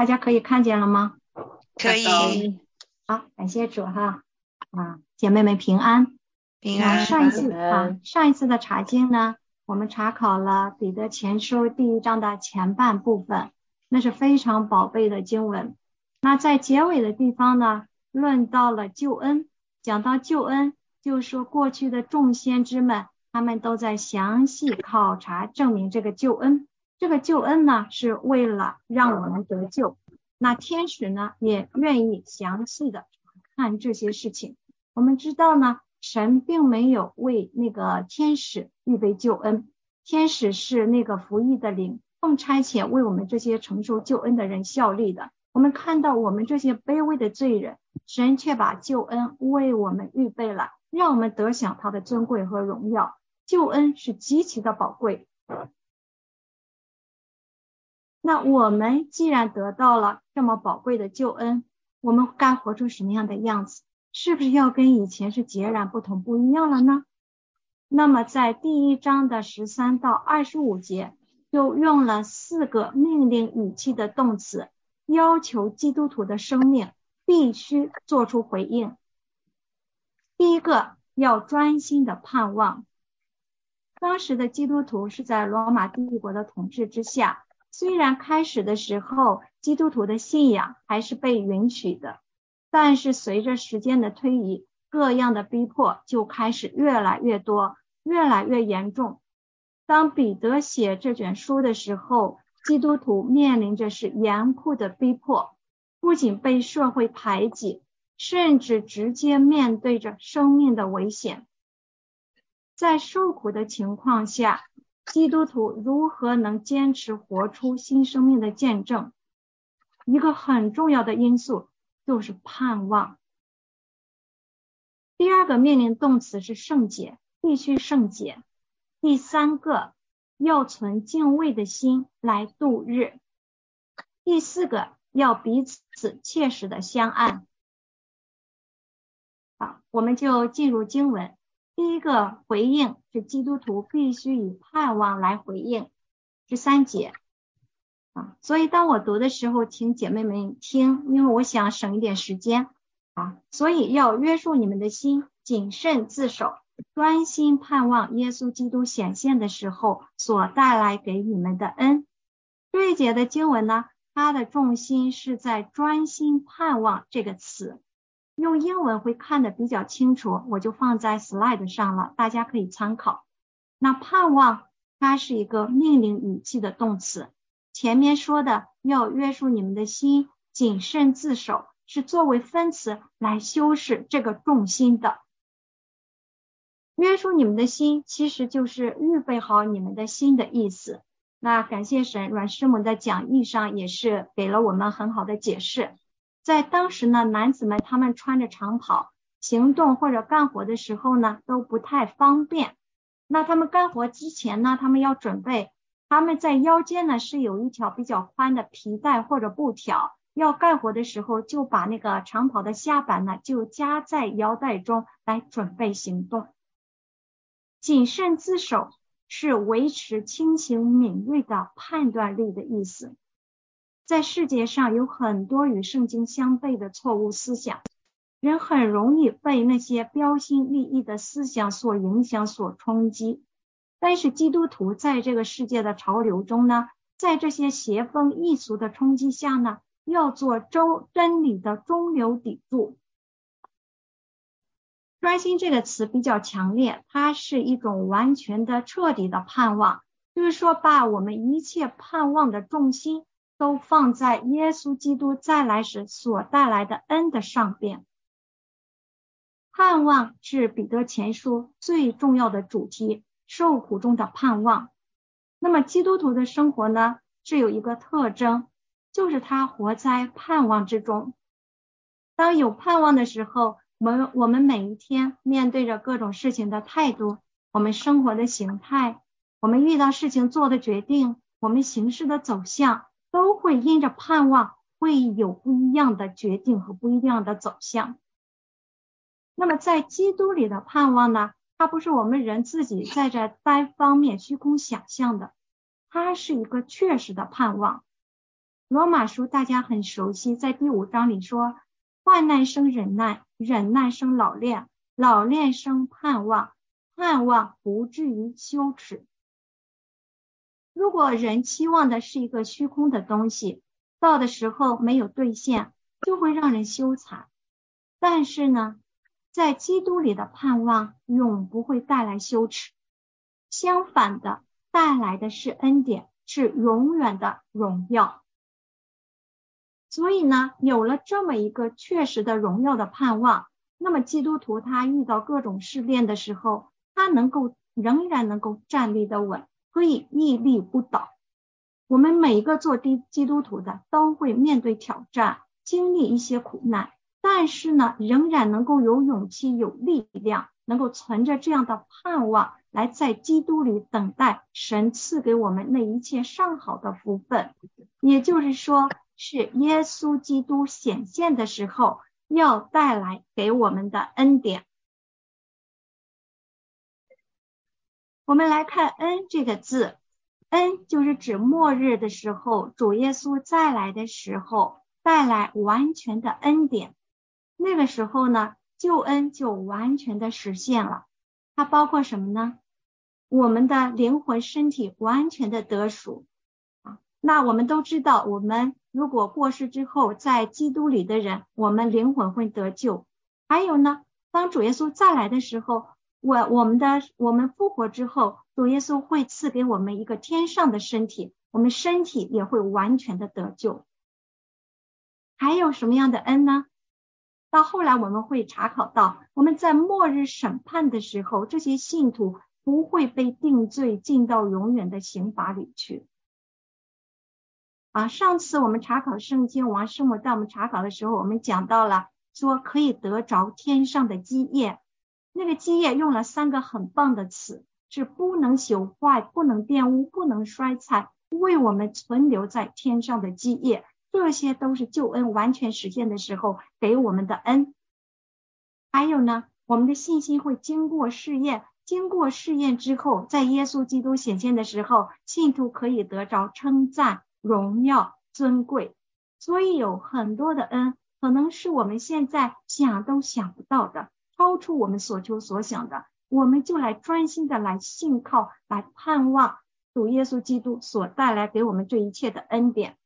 大家可以看见了吗？可以。好，感谢主哈。啊，姐妹们平安。平安。上一次啊，上一次的查经呢，我们查考了彼得前书第一章的前半部分，那是非常宝贝的经文。那在结尾的地方呢，论到了救恩，讲到救恩，就说过去的众先知们，他们都在详细考察证明这个救恩。这个救恩呢，是为了让我们得救。那天使呢，也愿意详细的看这些事情。我们知道呢，神并没有为那个天使预备救恩，天使是那个服役的灵，奉差遣为我们这些承受救恩的人效力的。我们看到我们这些卑微的罪人，神却把救恩为我们预备了，让我们得享他的尊贵和荣耀。救恩是极其的宝贵。那我们既然得到了这么宝贵的救恩，我们该活出什么样的样子？是不是要跟以前是截然不同、不一样了呢？那么在第一章的十三到二十五节，就用了四个命令语气的动词。要求基督徒的生命必须做出回应。第一个要专心的盼望。当时的基督徒是在罗马帝国的统治之下，虽然开始的时候基督徒的信仰还是被允许的，但是随着时间的推移，各样的逼迫就开始越来越多，越来越严重。当彼得写这卷书的时候，基督徒面临着是严酷的逼迫，不仅被社会排挤，甚至直接面对着生命的危险。在受苦的情况下，基督徒如何能坚持活出新生命的见证？一个很重要的因素就是盼望。第二个命令动词是圣洁，必须圣洁。第三个。要存敬畏的心来度日。第四个，要彼此切实的相爱。好，我们就进入经文。第一个回应是基督徒必须以盼望来回应，这三节啊。所以当我读的时候，请姐妹们听，因为我想省一点时间啊。所以要约束你们的心，谨慎自守。专心盼望耶稣基督显现的时候所带来给你们的恩。这一节的经文呢，它的重心是在专心盼望这个词，用英文会看得比较清楚，我就放在 slide 上了，大家可以参考。那盼望它是一个命令语气的动词，前面说的要约束你们的心，谨慎自守，是作为分词来修饰这个重心的。约束你们的心，其实就是预备好你们的心的意思。那感谢神，阮师母的讲义上也是给了我们很好的解释。在当时呢，男子们他们穿着长袍行动或者干活的时候呢，都不太方便。那他们干活之前呢，他们要准备，他们在腰间呢是有一条比较宽的皮带或者布条，要干活的时候就把那个长袍的下摆呢就夹在腰带中来准备行动。谨慎自守是维持清醒敏锐的判断力的意思。在世界上有很多与圣经相悖的错误思想，人很容易被那些标新立异的思想所影响、所冲击。但是基督徒在这个世界的潮流中呢，在这些邪风异俗的冲击下呢，要做周真理的中流砥柱。专心这个词比较强烈，它是一种完全的、彻底的盼望，就是说把我们一切盼望的重心都放在耶稣基督再来时所带来的恩的上边。盼望是彼得前书最重要的主题，受苦中的盼望。那么基督徒的生活呢，是有一个特征，就是他活在盼望之中。当有盼望的时候。我们我们每一天面对着各种事情的态度，我们生活的形态，我们遇到事情做的决定，我们行事的走向，都会因着盼望会有不一样的决定和不一样的走向。那么在基督里的盼望呢？它不是我们人自己在这单方面虚空想象的，它是一个确实的盼望。罗马书大家很熟悉，在第五章里说，患难生忍耐，忍耐生老练，老练生盼望，盼望不至于羞耻。如果人期望的是一个虚空的东西，到的时候没有兑现，就会让人羞惭。但是呢，在基督里的盼望永不会带来羞耻，相反的，带来的是恩典，是永远的荣耀。所以呢，有了这么一个确实的荣耀的盼望，那么基督徒他遇到各种试炼的时候，他能够仍然能够站立的稳，可以屹立不倒。我们每一个做基基督徒的都会面对挑战，经历一些苦难，但是呢，仍然能够有勇气、有力量，能够存着这样的盼望，来在基督里等待神赐给我们那一切上好的福分。也就是说，是耶稣基督显现的时候要带来给我们的恩典。我们来看“恩”这个字。恩就是指末日的时候，主耶稣再来的时候，带来完全的恩典。那个时候呢，救恩就完全的实现了。它包括什么呢？我们的灵魂、身体完全的得赎啊。那我们都知道，我们如果过世之后，在基督里的人，我们灵魂会得救。还有呢，当主耶稣再来的时候。我我们的我们复活之后，主耶稣会赐给我们一个天上的身体，我们身体也会完全的得救。还有什么样的恩呢？到后来我们会查考到，我们在末日审判的时候，这些信徒不会被定罪，进到永远的刑罚里去。啊，上次我们查考圣经，王师母带我们查考的时候，我们讲到了说可以得着天上的基业。那个基业用了三个很棒的词，是不能朽坏、不能玷污、不能衰残，为我们存留在天上的基业，这些都是救恩完全实现的时候给我们的恩。还有呢，我们的信心会经过试验，经过试验之后，在耶稣基督显现的时候，信徒可以得着称赞、荣耀、尊贵。所以有很多的恩，可能是我们现在想都想不到的。超出我们所求所想的，我们就来专心的来信靠，来盼望主耶稣基督所带来给我们这一切的恩典。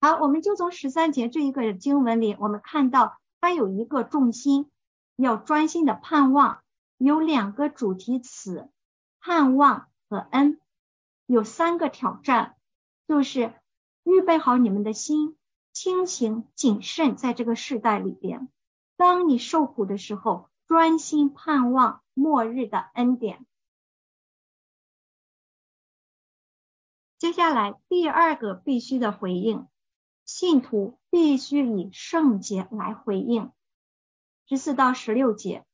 好，我们就从十三节这一个经文里，我们看到它有一个重心，要专心的盼望，有两个主题词，盼望和恩，有三个挑战，就是预备好你们的心，清醒谨慎，在这个世代里边。当你受苦的时候，专心盼望末日的恩典。接下来第二个必须的回应，信徒必须以圣洁来回应。十四到十六节，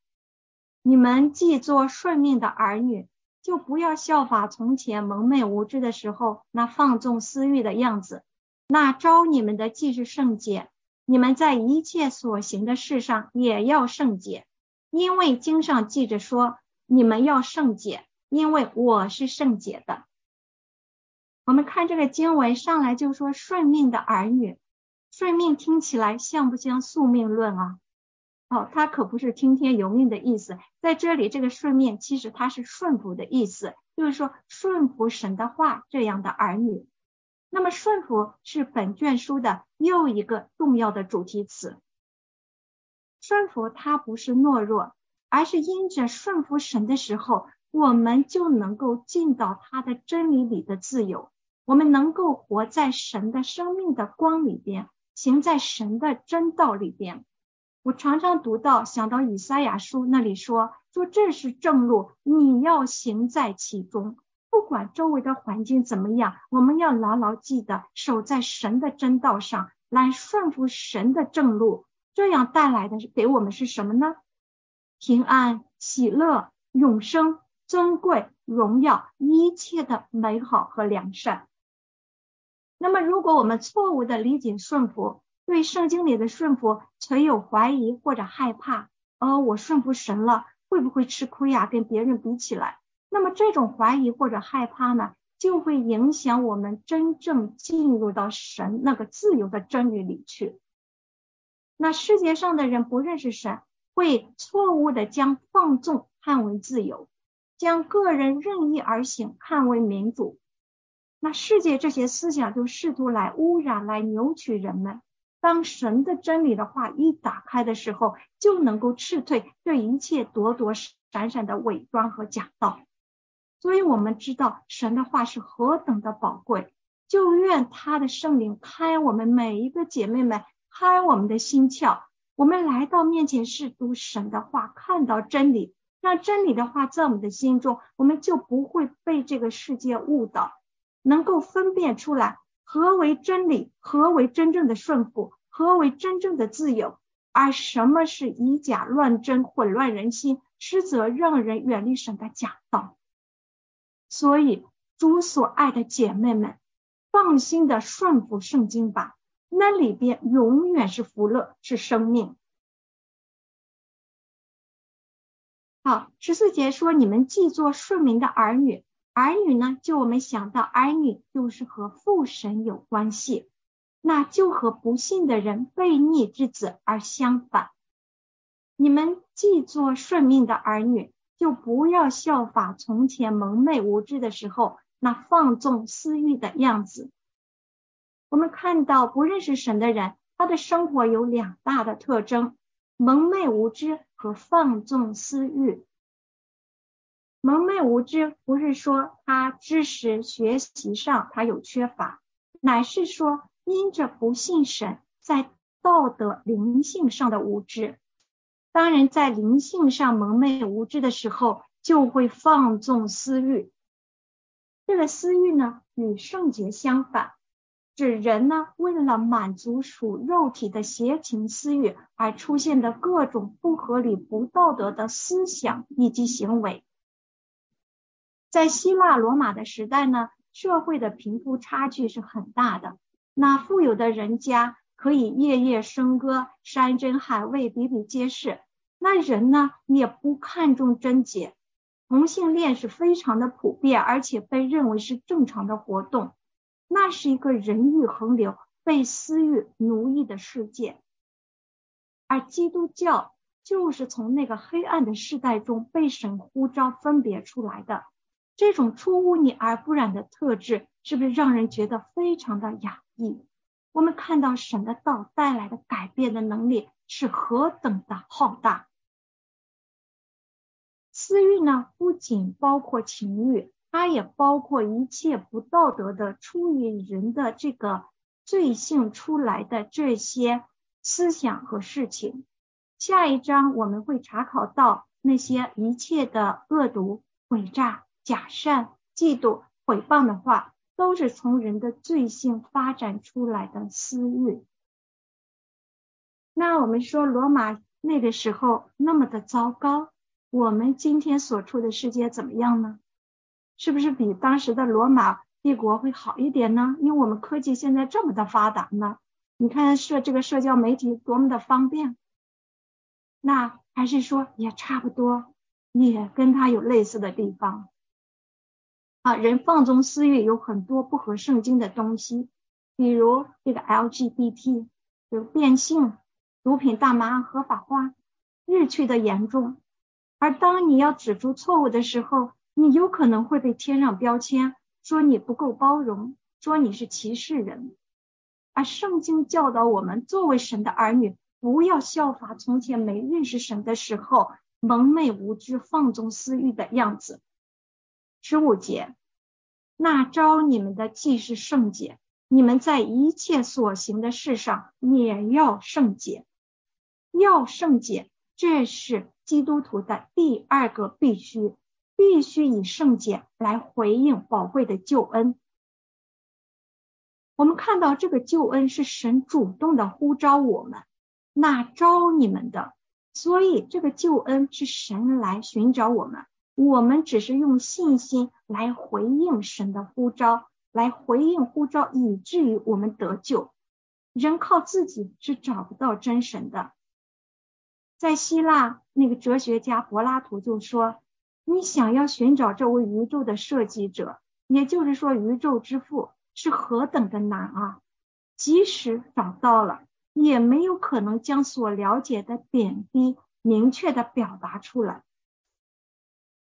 你们既做顺命的儿女，就不要效法从前蒙昧无知的时候那放纵私欲的样子。那招你们的既是圣洁。你们在一切所行的事上也要圣洁，因为经上记着说，你们要圣洁，因为我是圣洁的。我们看这个经文上来就说顺命的儿女，顺命听起来像不像宿命论啊？哦，它可不是听天由命的意思，在这里这个顺命其实它是顺服的意思，就是说顺服神的话这样的儿女。那么顺服是本卷书的又一个重要的主题词。顺服它不是懦弱，而是因着顺服神的时候，我们就能够进到他的真理里的自由，我们能够活在神的生命的光里边，行在神的真道里边。我常常读到，想到以赛亚书那里说，说这是正路，你要行在其中。不管周围的环境怎么样，我们要牢牢记得守在神的真道上，来顺服神的正路。这样带来的是给我们是什么呢？平安、喜乐、永生、尊贵、荣耀，一切的美好和良善。那么，如果我们错误的理解顺服，对圣经里的顺服存有怀疑或者害怕，哦，我顺服神了，会不会吃亏呀？跟别人比起来？那么这种怀疑或者害怕呢，就会影响我们真正进入到神那个自由的真理里去。那世界上的人不认识神，会错误的将放纵看为自由，将个人任意而行看为民主。那世界这些思想就试图来污染、来扭曲人们。当神的真理的话一打开的时候，就能够斥退这一切躲躲闪闪的伪装和假道。所以，我们知道神的话是何等的宝贵。就愿他的圣灵开我们每一个姐妹们，开我们的心窍。我们来到面前是读神的话，看到真理，让真理的话在我们的心中，我们就不会被这个世界误导，能够分辨出来。何为真理？何为真正的顺服？何为真正的自由？而什么是以假乱真、混乱人心，实则让人远离神的假道？所以，主所爱的姐妹们，放心的顺服圣经吧，那里边永远是福乐，是生命。好，十四节说，你们既做顺民的儿女。儿女呢？就我们想到儿女就是和父神有关系，那就和不信的人悖逆之子而相反。你们既做顺命的儿女，就不要效法从前蒙昧无知的时候那放纵私欲的样子。我们看到不认识神的人，他的生活有两大的特征：蒙昧无知和放纵私欲。蒙昧无知不是说他知识学习上他有缺乏，乃是说因着不信神，在道德灵性上的无知。当人，在灵性上蒙昧无知的时候，就会放纵私欲。这个私欲呢，与圣洁相反，指人呢为了满足属肉体的邪情私欲而出现的各种不合理、不道德的思想以及行为。在希腊罗马的时代呢，社会的贫富差距是很大的。那富有的人家可以夜夜笙歌，山珍海味比比皆是。那人呢，也不看重贞洁，同性恋是非常的普遍，而且被认为是正常的活动。那是一个人欲横流、被私欲奴役的世界。而基督教就是从那个黑暗的世代中被神呼召分别出来的。这种出污泥而不染的特质，是不是让人觉得非常的雅意？我们看到神的道带来的改变的能力是何等的浩大。私欲呢，不仅包括情欲，它也包括一切不道德的、出于人的这个罪性出来的这些思想和事情。下一章我们会查考到那些一切的恶毒、诡诈。假善、嫉妒、毁谤的话，都是从人的罪性发展出来的私欲。那我们说罗马那个时候那么的糟糕，我们今天所处的世界怎么样呢？是不是比当时的罗马帝国会好一点呢？因为我们科技现在这么的发达呢？你看社这个社交媒体多么的方便，那还是说也差不多，也跟它有类似的地方。啊，人放纵私欲有很多不合圣经的东西，比如这个 LGBT，有变性、毒品、大麻合法化，日趋的严重。而当你要指出错误的时候，你有可能会被贴上标签，说你不够包容，说你是歧视人。而圣经教导我们，作为神的儿女，不要效法从前没认识神的时候蒙昧无知、放纵私欲的样子。十五节，那招你们的既是圣洁，你们在一切所行的事上也要圣洁，要圣洁，这是基督徒的第二个必须，必须以圣洁来回应宝贵的救恩。我们看到这个救恩是神主动的呼召我们，那招你们的，所以这个救恩是神来寻找我们。我们只是用信心来回应神的呼召，来回应呼召，以至于我们得救。人靠自己是找不到真神的。在希腊，那个哲学家柏拉图就说：“你想要寻找这位宇宙的设计者，也就是说宇宙之父是何等的难啊！即使找到了，也没有可能将所了解的点滴明确的表达出来。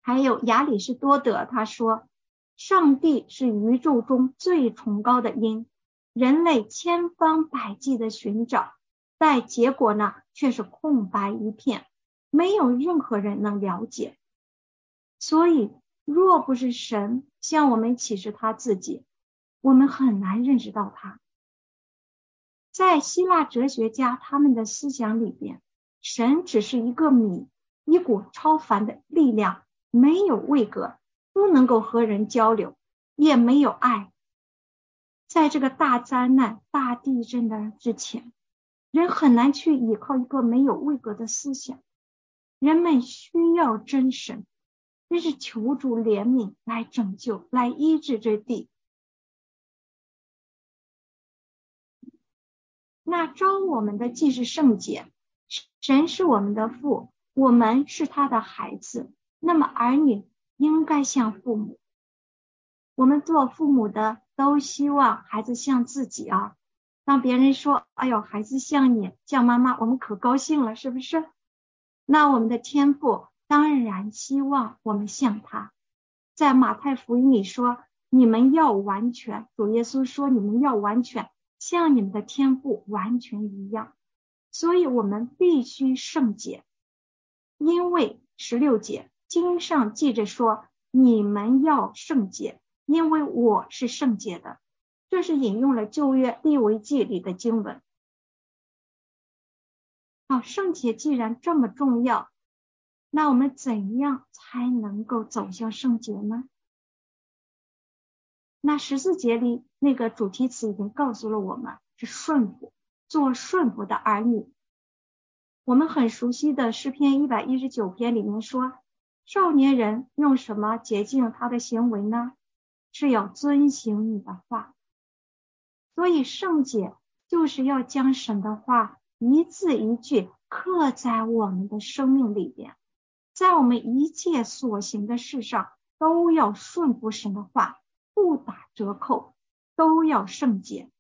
还有亚里士多德他说，上帝是宇宙中最崇高的因，人类千方百计的寻找，但结果呢却是空白一片，没有任何人能了解。所以，若不是神向我们启示他自己，我们很难认识到他。在希腊哲学家他们的思想里边，神只是一个谜，一股超凡的力量。没有位格，不能够和人交流，也没有爱。在这个大灾难、大地震的之前，人很难去依靠一个没有位格的思想。人们需要真神，真是求主怜悯来拯救、来医治这地。那招我们的既是圣洁，神是我们的父，我们是他的孩子。那么儿女应该像父母，我们做父母的都希望孩子像自己啊。当别人说：“哎呦，孩子像你，像妈妈”，我们可高兴了，是不是？那我们的天赋当然希望我们像他。在马太福音里说：“你们要完全。”主耶稣说：“你们要完全，像你们的天赋完全一样。”所以，我们必须圣洁，因为十六节。经上记着说：“你们要圣洁，因为我是圣洁的。”这是引用了旧约利未记里的经文。好，圣洁既然这么重要，那我们怎样才能够走向圣洁呢？那十四节里那个主题词已经告诉了我们：是顺服，做顺服的儿女。我们很熟悉的诗篇一百一十九篇里面说。少年人用什么洁净他的行为呢？是要遵行你的话。所以圣洁就是要将神的话一字一句刻在我们的生命里边，在我们一切所行的事上都要顺服神的话，不打折扣，都要圣洁。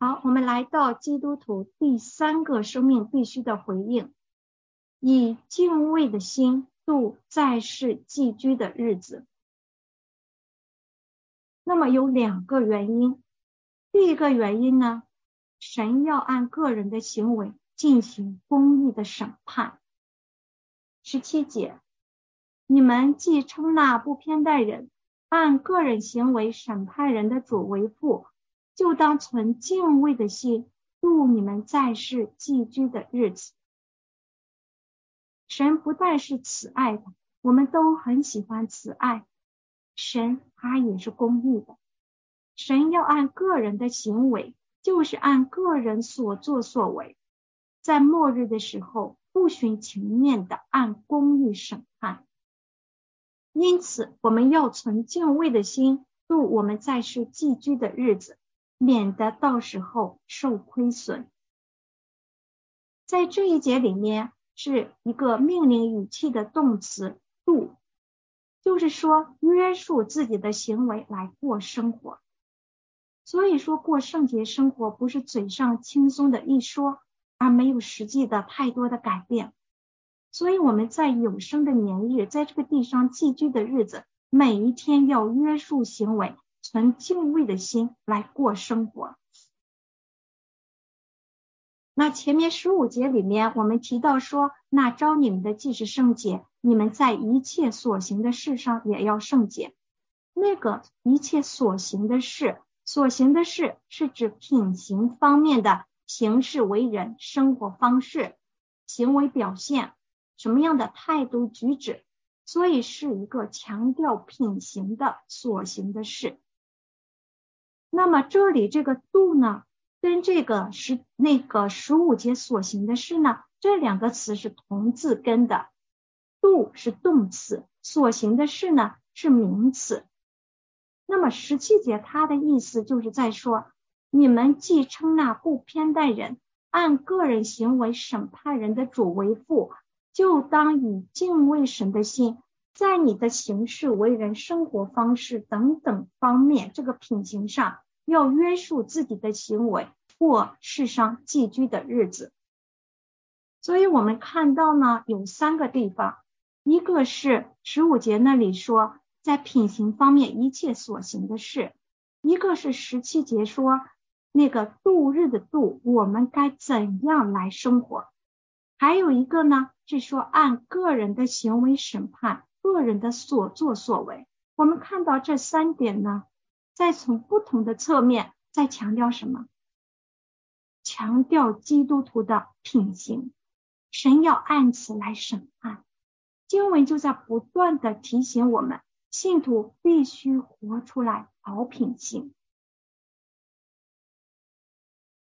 好，我们来到基督徒第三个生命必须的回应，以敬畏的心度在世寄居的日子。那么有两个原因，第一个原因呢，神要按个人的行为进行公义的审判。十七节，你们既称那不偏待人、按个人行为审判人的主为父。就当存敬畏的心度你们在世寄居的日子。神不但是慈爱的，我们都很喜欢慈爱。神他也是公义的，神要按个人的行为，就是按个人所作所为，在末日的时候不徇情面的按公义审判。因此，我们要存敬畏的心度我们在世寄居的日子。免得到时候受亏损。在这一节里面是一个命令语气的动词“度”，就是说约束自己的行为来过生活。所以说过圣洁生活不是嘴上轻松的一说，而没有实际的太多的改变。所以我们在有生的年日，在这个地上寄居的日子，每一天要约束行为。存敬畏的心来过生活。那前面十五节里面，我们提到说，那招你们的既是圣洁，你们在一切所行的事上也要圣洁。那个一切所行的事，所行的事是指品行方面的行事为人、生活方式、行为表现，什么样的态度举止，所以是一个强调品行的所行的事。那么这里这个度呢，跟这个十那个十五节所行的事呢，这两个词是同字根的，度是动词，所行的事呢是名词。那么十七节它的意思就是在说，你们既称那不偏待人，按个人行为审判人的主为父，就当以敬畏神的心，在你的行事为人、生活方式等等方面，这个品行上，要约束自己的行为，过世上寄居的日子。所以我们看到呢，有三个地方，一个是十五节那里说，在品行方面一切所行的事；一个是十七节说，那个度日的度，我们该怎样来生活；还有一个呢，是说按个人的行为审判个人的所作所为。我们看到这三点呢，在从不同的侧面在强调什么？强调基督徒的品行。神要按此来审判，经文就在不断的提醒我们，信徒必须活出来好品行。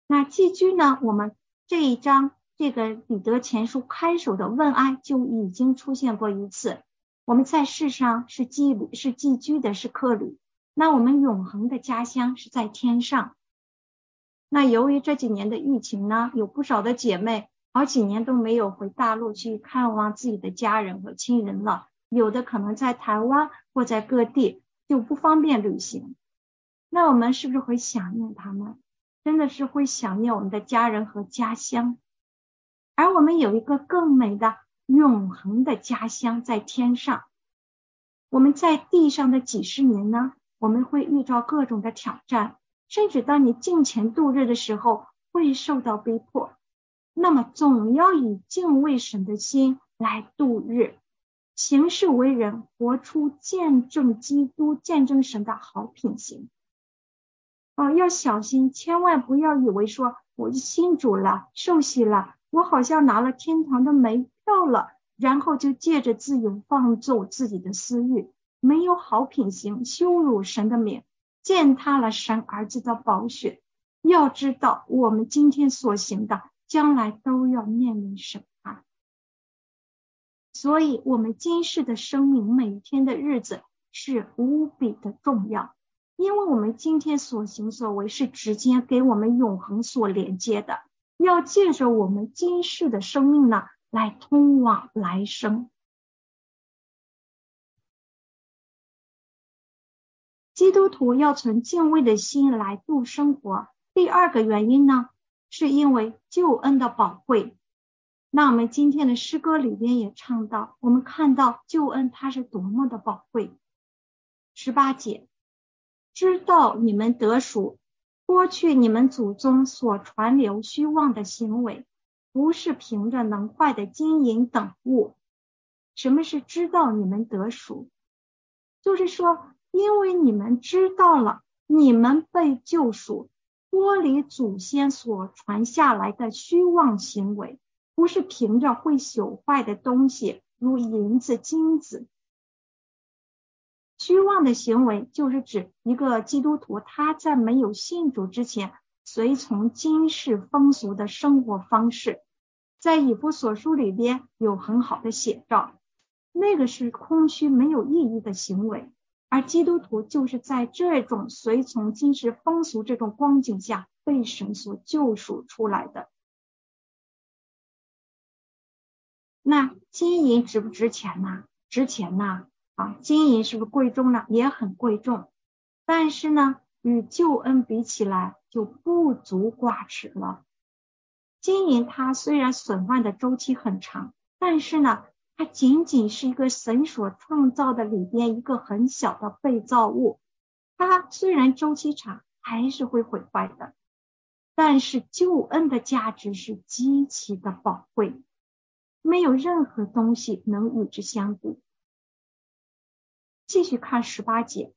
那寄居呢？我们这一章这个彼得前书开首的问安就已经出现过一次。我们在世上是寄旅，是寄居的，是客旅。那我们永恒的家乡是在天上。那由于这几年的疫情呢，有不少的姐妹。好几年都没有回大陆去看望自己的家人和亲人了，有的可能在台湾或在各地就不方便旅行。那我们是不是会想念他们？真的是会想念我们的家人和家乡。而我们有一个更美的永恒的家乡在天上。我们在地上的几十年呢，我们会遇到各种的挑战，甚至当你金钱度日的时候，会受到逼迫。那么总要以敬畏神的心来度日，行事为人，活出见证基督、见证神的好品行。哦，要小心，千万不要以为说我信主了、受洗了，我好像拿了天堂的门票了，然后就借着自由放纵自己的私欲，没有好品行，羞辱神的名，践踏了神儿子的宝血。要知道，我们今天所行的。将来都要面临审判，所以，我们今世的生命，每天的日子是无比的重要，因为我们今天所行所为是直接给我们永恒所连接的，要借着我们今世的生命呢，来通往来生。基督徒要存敬畏的心来度生活。第二个原因呢？是因为救恩的宝贵。那我们今天的诗歌里边也唱到，我们看到救恩它是多么的宝贵。十八节，知道你们得赎，剥去你们祖宗所传流虚妄的行为，不是凭着能坏的金银等物。什么是知道你们得赎？就是说，因为你们知道了，你们被救赎。脱离祖先所传下来的虚妄行为，不是凭着会朽坏的东西，如银子、金子。虚妄的行为就是指一个基督徒他在没有信主之前，随从今世风俗的生活方式。在以弗所书里边有很好的写照，那个是空虚没有意义的行为。而基督徒就是在这种随从今世风俗这种光景下被神所救赎出来的。那金银值不值钱呢？值钱呐！啊，金银是不是贵重呢？也很贵重。但是呢，与救恩比起来就不足挂齿了。金银它虽然损坏的周期很长，但是呢。它仅仅是一个神所创造的里边一个很小的被造物，它虽然周期长，还是会毁坏的。但是救恩的价值是极其的宝贵，没有任何东西能与之相比。继续看十八节，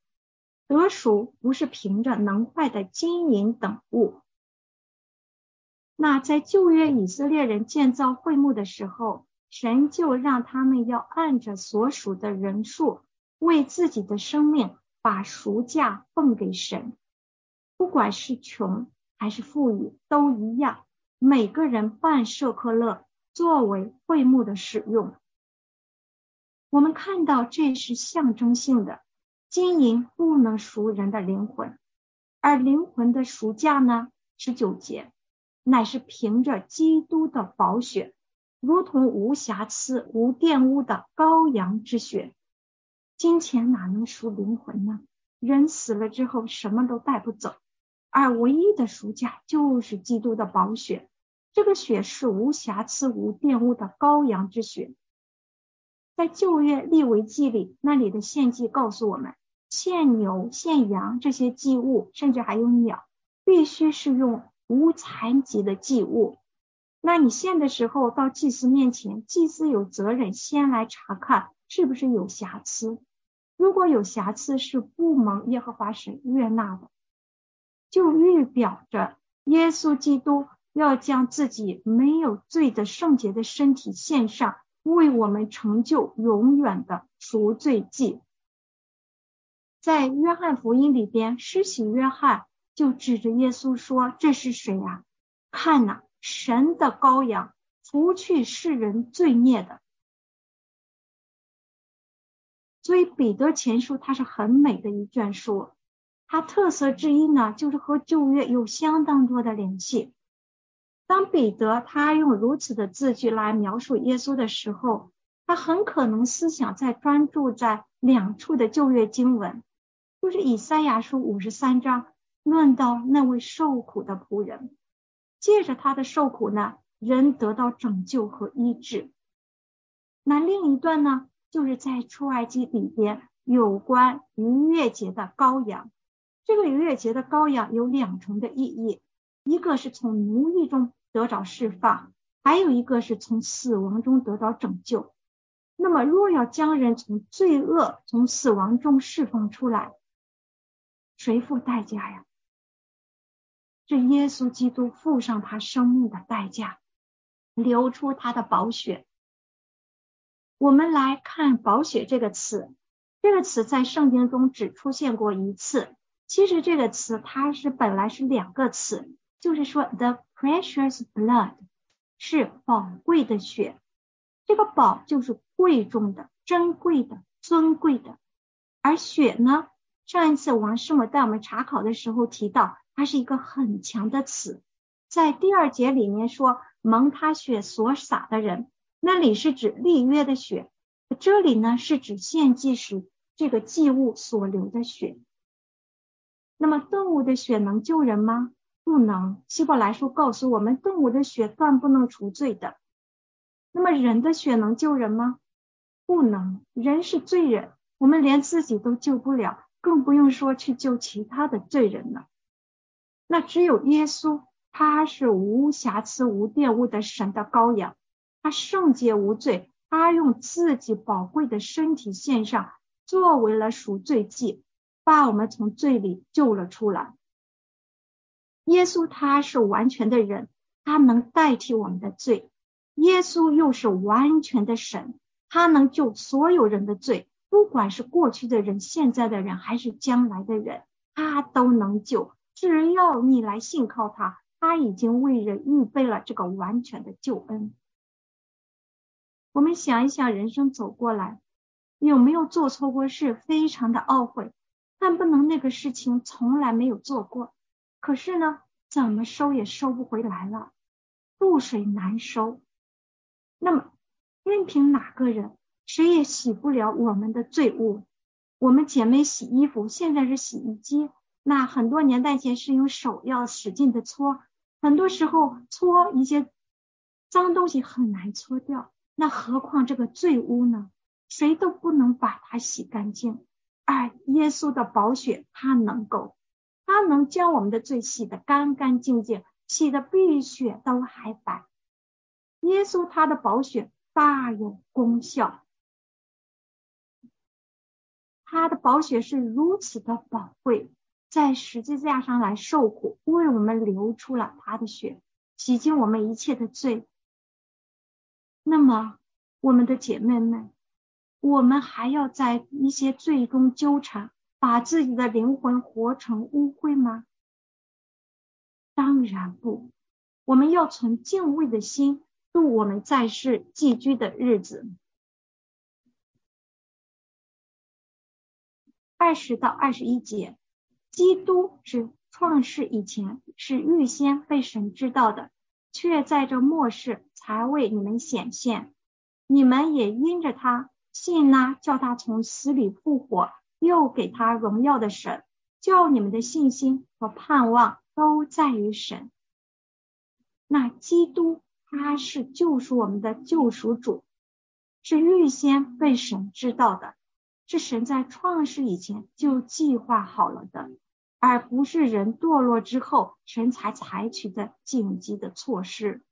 得赎不是凭着能坏的金银等物。那在旧约以色列人建造会幕的时候。神就让他们要按着所属的人数，为自己的生命把赎价奉给神。不管是穷还是富裕，都一样。每个人办舍克勒作为会幕的使用。我们看到这是象征性的，金银不能赎人的灵魂，而灵魂的赎价呢？十九节乃是凭着基督的宝血。如同无瑕疵、无玷污的羔羊之血。金钱哪能赎灵魂呢？人死了之后什么都带不走，而唯一的赎价就是基督的宝血。这个血是无瑕疵、无玷污的羔羊之血。在旧约立为祭里，那里的献祭告诉我们，献牛、献羊这些祭物，甚至还有鸟，必须是用无残疾的祭物。那你献的时候到祭司面前，祭司有责任先来查看是不是有瑕疵。如果有瑕疵，是不蒙耶和华神悦纳的，就预表着耶稣基督要将自己没有罪的圣洁的身体献上。为我们成就永远的赎罪记。在约翰福音里边，施洗约翰就指着耶稣说：“这是谁啊？看呐，神的羔羊，除去世人罪孽的。”所以彼得前书它是很美的一卷书，它特色之一呢，就是和旧约有相当多的联系。当彼得他用如此的字句来描述耶稣的时候，他很可能思想在专注在两处的旧约经文，就是以赛亚书五十三章论到那位受苦的仆人，借着他的受苦呢，人得到拯救和医治。那另一段呢，就是在出埃及里边有关逾越节的羔羊，这个逾越节的羔羊有两重的意义，一个是从奴役中。得着释放，还有一个是从死亡中得到拯救。那么，若要将人从罪恶、从死亡中释放出来，谁付代价呀？是耶稣基督付上他生命的代价，流出他的宝血。我们来看“宝血”这个词，这个词在圣经中只出现过一次。其实这个词它是本来是两个词，就是说 the。Precious blood 是宝贵的血，这个宝就是贵重的、珍贵的、尊贵的。而血呢，上一次王师母带我们查考的时候提到，它是一个很强的词。在第二节里面说，蒙他血所洒的人，那里是指立约的血，这里呢是指献祭时这个祭物所流的血。那么动物的血能救人吗？不能，希伯来书告诉我们，动物的血断不能除罪的。那么人的血能救人吗？不能，人是罪人，我们连自己都救不了，更不用说去救其他的罪人了。那只有耶稣，他是无瑕疵、无玷污的神的羔羊，他圣洁无罪，他用自己宝贵的身体献上，作为了赎罪祭，把我们从罪里救了出来。耶稣他是完全的人，他能代替我们的罪。耶稣又是完全的神，他能救所有人的罪，不管是过去的人、现在的人还是将来的人，他都能救。只要你来信靠他，他已经为人预备了这个完全的救恩。我们想一想，人生走过来，有没有做错过事，非常的懊悔，但不能那个事情从来没有做过。可是呢，怎么收也收不回来了，覆水难收。那么，任凭哪个人，谁也洗不了我们的罪污。我们姐妹洗衣服，现在是洗衣机，那很多年代前是用手要使劲的搓，很多时候搓一些脏东西很难搓掉，那何况这个罪污呢？谁都不能把它洗干净。而耶稣的宝血，它能够。他能将我们的罪洗得干干净净，洗得比雪都还白。耶稣他的宝血大有功效，他的宝血是如此的宝贵，在十字架上来受苦，为我们流出了他的血，洗净我们一切的罪。那么，我们的姐妹们，我们还要在一些罪中纠缠。把自己的灵魂活成污秽吗？当然不，我们要存敬畏的心度我们在世寄居的日子。二十到二十一节，基督是创世以前是预先被神知道的，却在这末世才为你们显现。你们也因着他信呢，叫他从死里复活，又给他荣耀的神，叫你们的信心和盼望都在于神。那基督他是救赎我们的救赎主，是预先被神知道的，是神在创世以前就计划好了的，而不是人堕落之后神才采取的紧急的措施。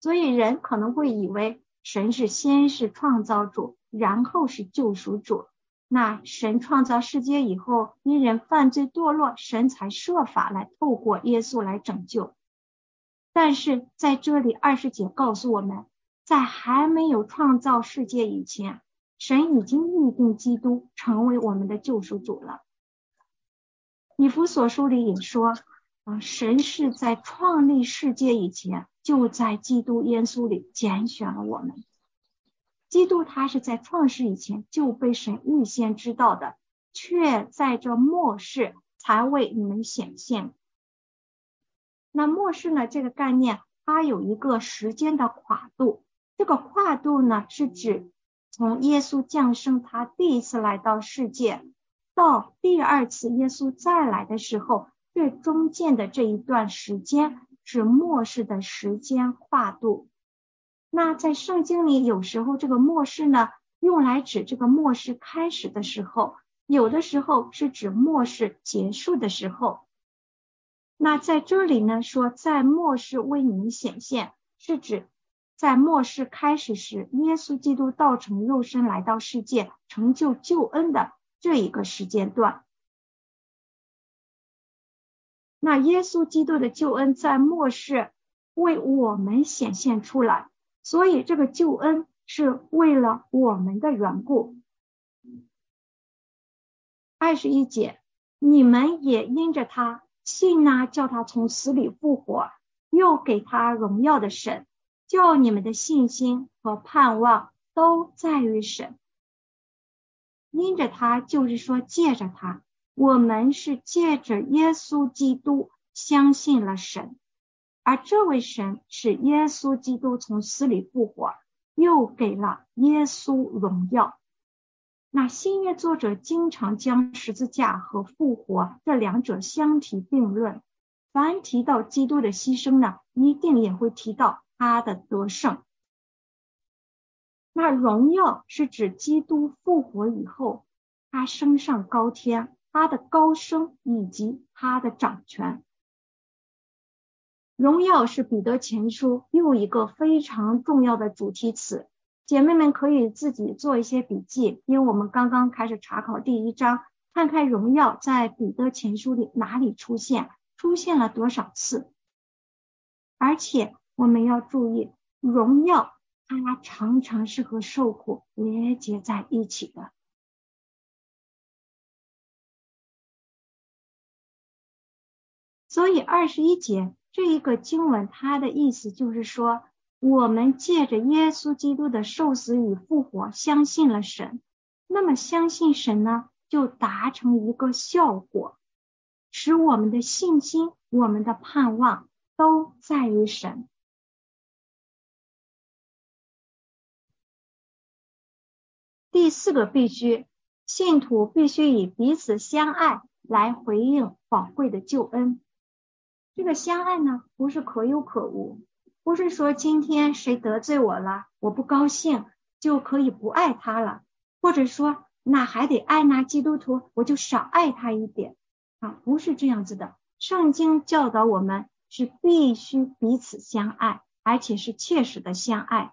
所以人可能会以为。神是先是创造主，然后是救赎主。那神创造世界以后，因人犯罪堕落，神才设法来透过耶稣来拯救。但是在这里二十节告诉我们，在还没有创造世界以前，神已经预定基督成为我们的救赎主了。以弗所书里也说，啊，神是在创立世界以前。就在基督耶稣里拣选了我们。基督他是在创世以前就被神预先知道的，却在这末世才为你们显现。那末世呢？这个概念它有一个时间的跨度，这个跨度呢是指从耶稣降生他第一次来到世界，到第二次耶稣再来的时候，这中间的这一段时间。是末世的时间跨度。那在圣经里，有时候这个末世呢，用来指这个末世开始的时候，有的时候是指末世结束的时候。那在这里呢，说在末世为你显现，是指在末世开始时，耶稣基督道成肉身来到世界，成就救恩的这一个时间段。那耶稣基督的救恩在末世为我们显现出来，所以这个救恩是为了我们的缘故。二十一节，你们也因着他信呐，叫他从死里复活，又给他荣耀的神，叫你们的信心和盼望都在于神。因着他，就是说借着他。我们是借着耶稣基督相信了神，而这位神是耶稣基督从死里复活，又给了耶稣荣耀。那新约作者经常将十字架和复活这两者相提并论，凡提到基督的牺牲呢，一定也会提到他的得胜。那荣耀是指基督复活以后，他升上高天。他的高升以及他的掌权，荣耀是彼得前书又一个非常重要的主题词。姐妹们可以自己做一些笔记，因为我们刚刚开始查考第一章，看看荣耀在彼得前书里哪里出现，出现了多少次。而且我们要注意，荣耀它常常是和受苦连接在一起的。所以二十一节这一个经文，它的意思就是说，我们借着耶稣基督的受死与复活，相信了神。那么相信神呢，就达成一个效果，使我们的信心、我们的盼望都在于神。第四个必须，信徒必须以彼此相爱来回应宝贵的救恩。这个相爱呢，不是可有可无，不是说今天谁得罪我了，我不高兴就可以不爱他了，或者说那还得爱那基督徒，我就少爱他一点啊，不是这样子的。圣经教导我们是必须彼此相爱，而且是切实的相爱。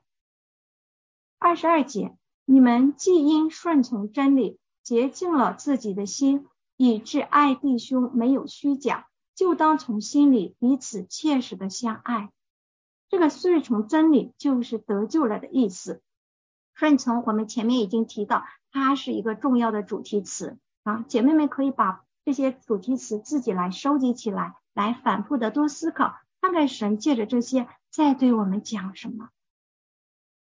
二十二节，你们既因顺从真理，洁净了自己的心，以致爱弟兄没有虚假。就当从心里彼此切实的相爱，这个顺从真理就是得救了的意思。顺从我们前面已经提到，它是一个重要的主题词啊，姐妹们可以把这些主题词自己来收集起来，来反复的多思考，看看神借着这些在对我们讲什么。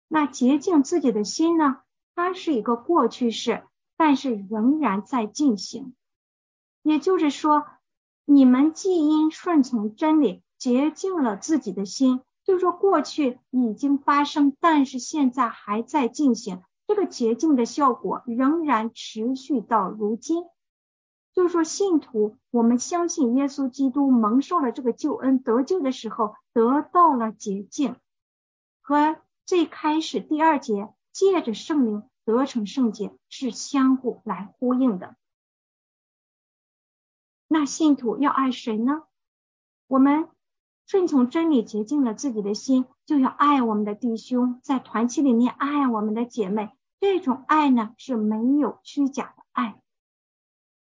那洁净自己的心呢？它是一个过去式，但是仍然在进行，也就是说。你们既因顺从真理洁净了自己的心，就是说过去已经发生，但是现在还在进行，这个洁净的效果仍然持续到如今。就是说，信徒我们相信耶稣基督蒙受了这个救恩得救的时候得到了洁净，和最开始第二节借着圣灵得成圣洁是相互来呼应的。那信徒要爱谁呢？我们顺从真理洁净了自己的心，就要爱我们的弟兄，在团体里面爱我们的姐妹。这种爱呢是没有虚假的爱。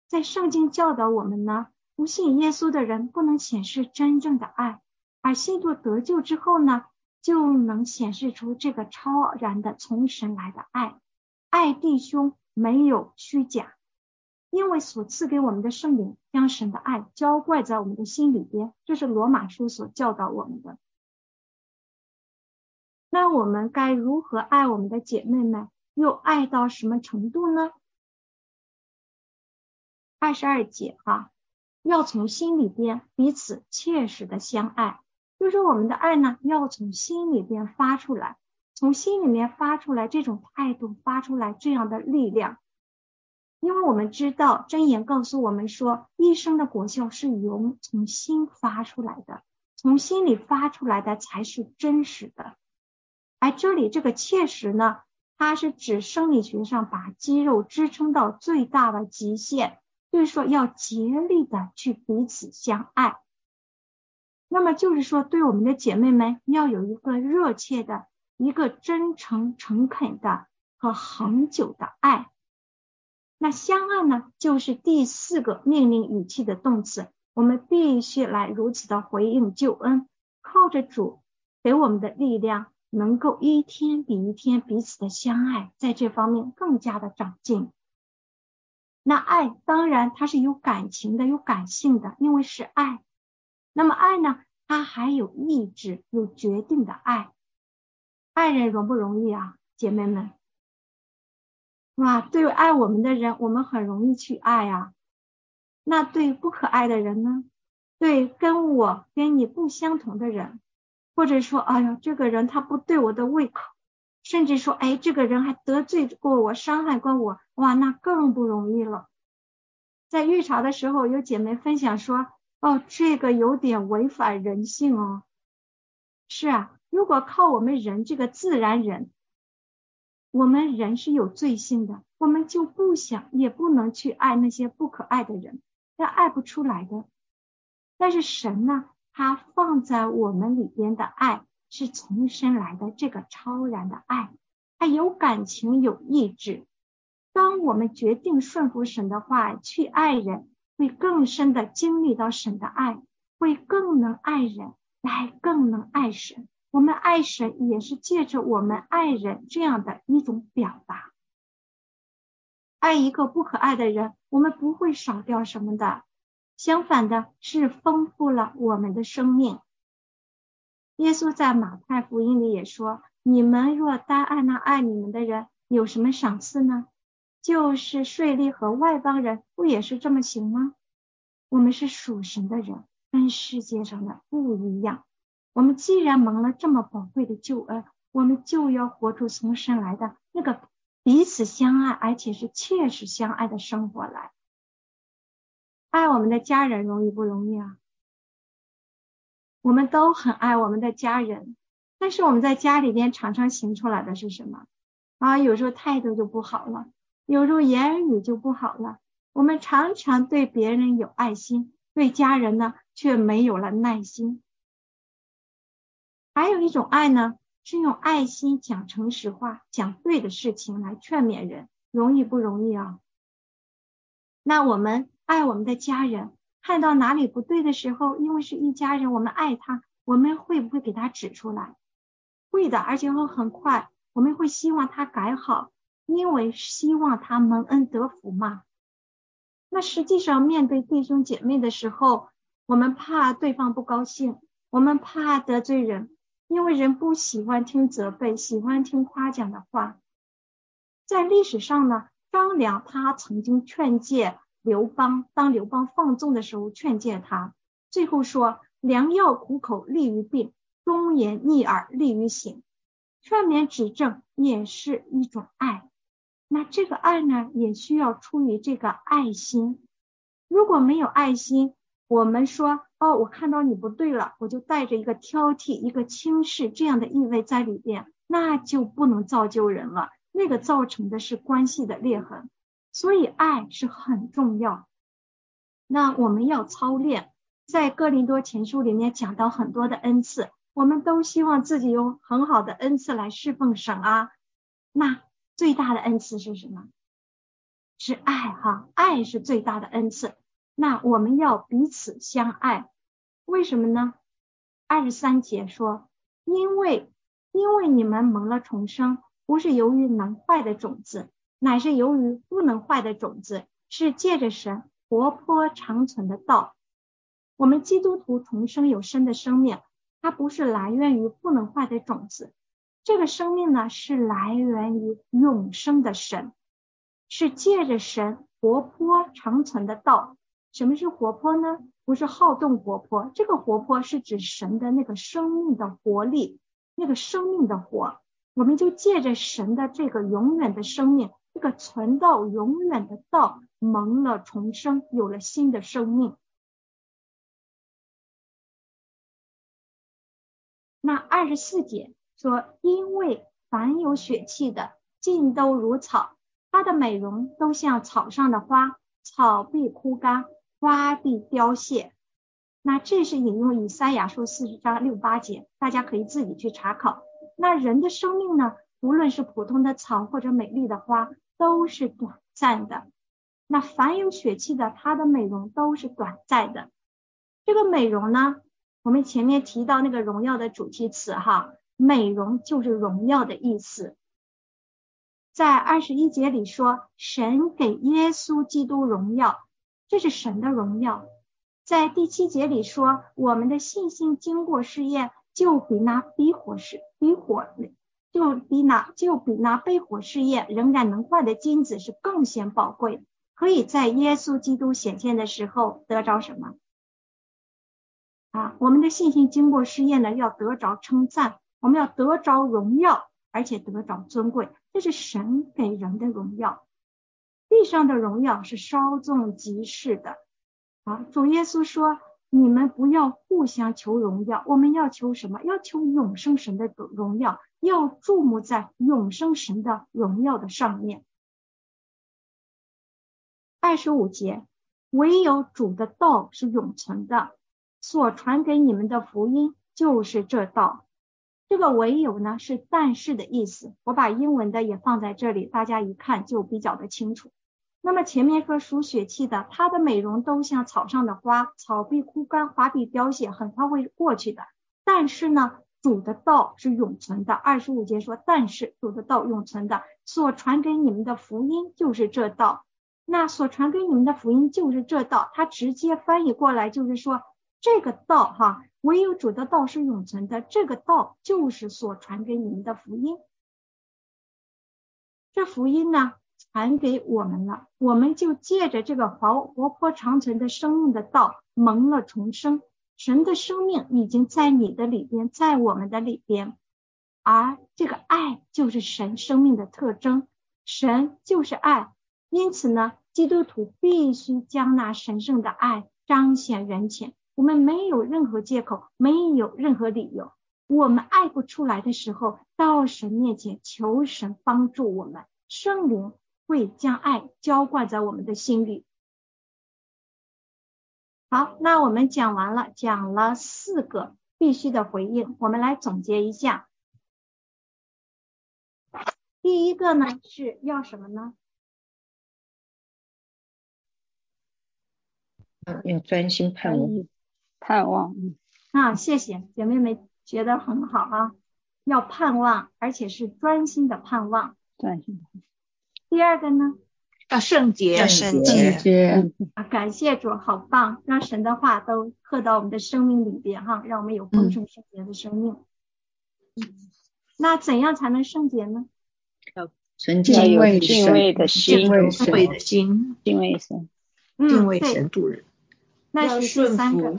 在圣经教导我们呢，不信耶稣的人不能显示真正的爱，而信徒得救之后呢，就能显示出这个超然的从神来的爱。爱弟兄没有虚假，因为所赐给我们的圣灵将神的爱浇灌在我们的心里边，这是罗马书所教导我们的。那我们该如何爱我们的姐妹们？又爱到什么程度呢？二十二节哈，要从心里边彼此切实的相爱，就是我们的爱呢，要从心里边发出来，从心里面发出来这种态度，发出来这样的力量。因为我们知道真言告诉我们说，一生的果效是由从心发出来的，从心里发出来的才是真实的。而这里这个切实呢，它是指生理学上把肌肉支撑到最大的极限。就是说，要竭力的去彼此相爱。那么就是说，对我们的姐妹们要有一个热切的、一个真诚、诚恳的和恒久的爱。那相爱呢，就是第四个命令语气的动词。我们必须来如此的回应救恩，靠着主给我们的力量，能够一天比一天彼此的相爱，在这方面更加的长进。那爱当然它是有感情的，有感性的，因为是爱。那么爱呢，它还有意志，有决定的爱。爱人容不容易啊，姐妹们？哇，对爱我们的人，我们很容易去爱啊。那对不可爱的人呢？对跟我跟你不相同的人，或者说，哎呀，这个人他不对我的胃口。甚至说，哎，这个人还得罪过我，伤害过我，哇，那更不容易了。在预查的时候，有姐妹分享说，哦，这个有点违反人性哦。是啊，如果靠我们人这个自然人，我们人是有罪性的，我们就不想也不能去爱那些不可爱的人，那爱不出来的。但是神呢，他放在我们里边的爱。是从生来的这个超然的爱，他有感情有意志。当我们决定顺服神的话去爱人，会更深的经历到神的爱，会更能爱人，来更能爱神。我们爱神也是借着我们爱人这样的一种表达。爱一个不可爱的人，我们不会少掉什么的，相反的是丰富了我们的生命。耶稣在马太福音里也说：“你们若单爱那爱你们的人，有什么赏赐呢？就是税吏和外邦人，不也是这么行吗？我们是属神的人，跟世界上的不一样。我们既然蒙了这么宝贵的救恩，我们就要活出从神来的那个彼此相爱，而且是切实相爱的生活来。爱我们的家人容易不容易啊？”我们都很爱我们的家人，但是我们在家里边常常行出来的是什么啊？有时候态度就不好了，有时候言语就不好了。我们常常对别人有爱心，对家人呢却没有了耐心。还有一种爱呢，是用爱心讲诚实话，讲对的事情来劝勉人，容易不容易啊？那我们爱我们的家人。看到哪里不对的时候，因为是一家人，我们爱他，我们会不会给他指出来？会的，而且会很快。我们会希望他改好，因为希望他蒙恩得福嘛。那实际上面对弟兄姐妹的时候，我们怕对方不高兴，我们怕得罪人，因为人不喜欢听责备，喜欢听夸奖的话。在历史上呢，张良他曾经劝诫。刘邦当刘邦放纵的时候，劝诫他，最后说：“良药苦口利于病，忠言逆耳利于行，劝勉指正也是一种爱。那这个爱呢，也需要出于这个爱心。如果没有爱心，我们说哦，我看到你不对了，我就带着一个挑剔、一个轻视这样的意味在里边，那就不能造就人了。那个造成的是关系的裂痕。所以爱是很重要。那我们要操练，在哥林多前书里面讲到很多的恩赐，我们都希望自己有很好的恩赐来侍奉神啊。那最大的恩赐是什么？是爱哈，爱是最大的恩赐。那我们要彼此相爱，为什么呢？二十三节说，因为因为你们蒙了重生，不是由于能坏的种子。乃是由于不能坏的种子，是借着神活泼长存的道。我们基督徒重生有生的生命，它不是来源于不能坏的种子，这个生命呢是来源于永生的神，是借着神活泼长存的道。什么是活泼呢？不是好动活泼，这个活泼是指神的那个生命的活力，那个生命的活。我们就借着神的这个永远的生命。这个存到永远的道蒙了重生，有了新的生命。那二十四节说，因为凡有血气的，尽都如草，它的美容都像草上的花，草必枯干，花必凋谢。那这是引用以赛亚书四十章六八节，大家可以自己去查考。那人的生命呢？无论是普通的草或者美丽的花。都是短暂的，那凡有血气的，它的美容都是短暂的。这个美容呢，我们前面提到那个荣耀的主题词哈，美容就是荣耀的意思。在二十一节里说，神给耶稣基督荣耀，这是神的荣耀。在第七节里说，我们的信心经过试验，就比那比火试比火。就比那就比那被火试验仍然能坏的金子是更显宝贵，可以在耶稣基督显现的时候得着什么？啊，我们的信心经过试验呢，要得着称赞，我们要得着荣耀，而且得着尊贵，这是神给人的荣耀。地上的荣耀是稍纵即逝的。啊，主耶稣说。你们不要互相求荣耀，我们要求什么？要求永生神的荣耀，要注目在永生神的荣耀的上面。二十五节，唯有主的道是永存的，所传给你们的福音就是这道。这个唯有呢是但是的意思，我把英文的也放在这里，大家一看就比较的清楚。那么前面说属血气的，它的美容都像草上的花，草必枯干，花必凋谢，很快会过去的。但是呢，主的道是永存的。二十五节说，但是主的道永存的，所传给你们的福音就是这道。那所传给你们的福音就是这道，它直接翻译过来就是说，这个道哈，唯有主的道是永存的，这个道就是所传给你们的福音。这福音呢？传给我们了，我们就借着这个活活泼长存的生命的道蒙了重生。神的生命已经在你的里边，在我们的里边，而这个爱就是神生命的特征，神就是爱。因此呢，基督徒必须将那神圣的爱彰显人前。我们没有任何借口，没有任何理由。我们爱不出来的时候，到神面前求神帮助我们，圣灵。会将爱浇灌在我们的心里。好，那我们讲完了，讲了四个必须的回应，我们来总结一下。第一个呢是要什么呢？要专心盼望，盼望。啊，谢谢姐妹们，觉得很好啊。要盼望，而且是专心的盼望。专心。第二个呢？要圣洁，要圣洁。啊，感谢主，好棒，让神的话都刻到我们的生命里边哈，让我们有丰盛圣洁的生命。那怎样才能圣洁呢？要纯洁有敬畏的心，敬畏的心，敬畏神，敬畏神度人。那是第三个。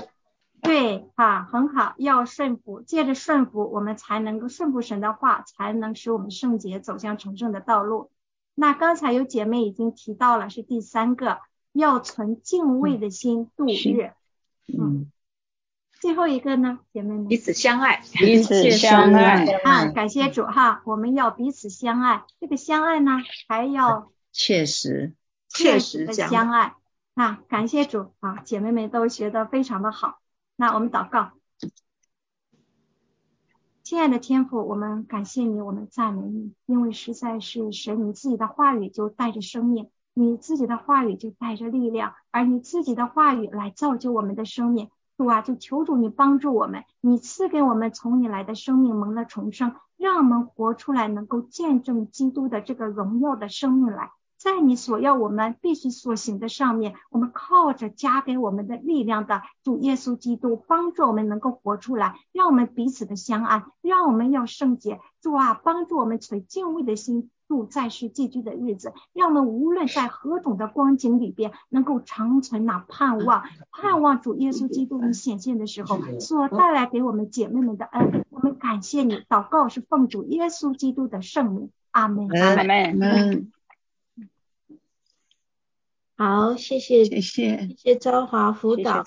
对，啊，很好，要顺服，借着顺服，我们才能够顺服神的话，才能使我们圣洁走向成圣的道路。那刚才有姐妹已经提到了，是第三个，要存敬畏的心度日。嗯，最后一个呢，姐妹们，彼此相爱，彼此相爱啊！感谢主哈，我们要彼此相爱。这个相爱呢，还要 切实、切实的相爱啊！感谢主啊，姐妹们都学得非常的好。那我们祷告。亲爱的天父，我们感谢你，我们赞美你，因为实在是神，你自己的话语就带着生命，你自己的话语就带着力量，而你自己的话语来造就我们的生命。主啊，就求主你帮助我们，你赐给我们从你来的生命蒙了重生，让我们活出来，能够见证基督的这个荣耀的生命来。在你所要我们必须所行的上面，我们靠着加给我们的力量的主耶稣基督，帮助我们能够活出来，让我们彼此的相爱，让我们要圣洁。主啊，帮助我们存敬畏的心度在世寄居的日子，让我们无论在何种的光景里边，能够长存那盼望，盼望主耶稣基督你显现的时候所带来给我们姐妹们的恩。我们感谢你，祷告是奉主耶稣基督的圣名，阿门，阿门。好，谢谢，谢谢，谢谢昭华辅导。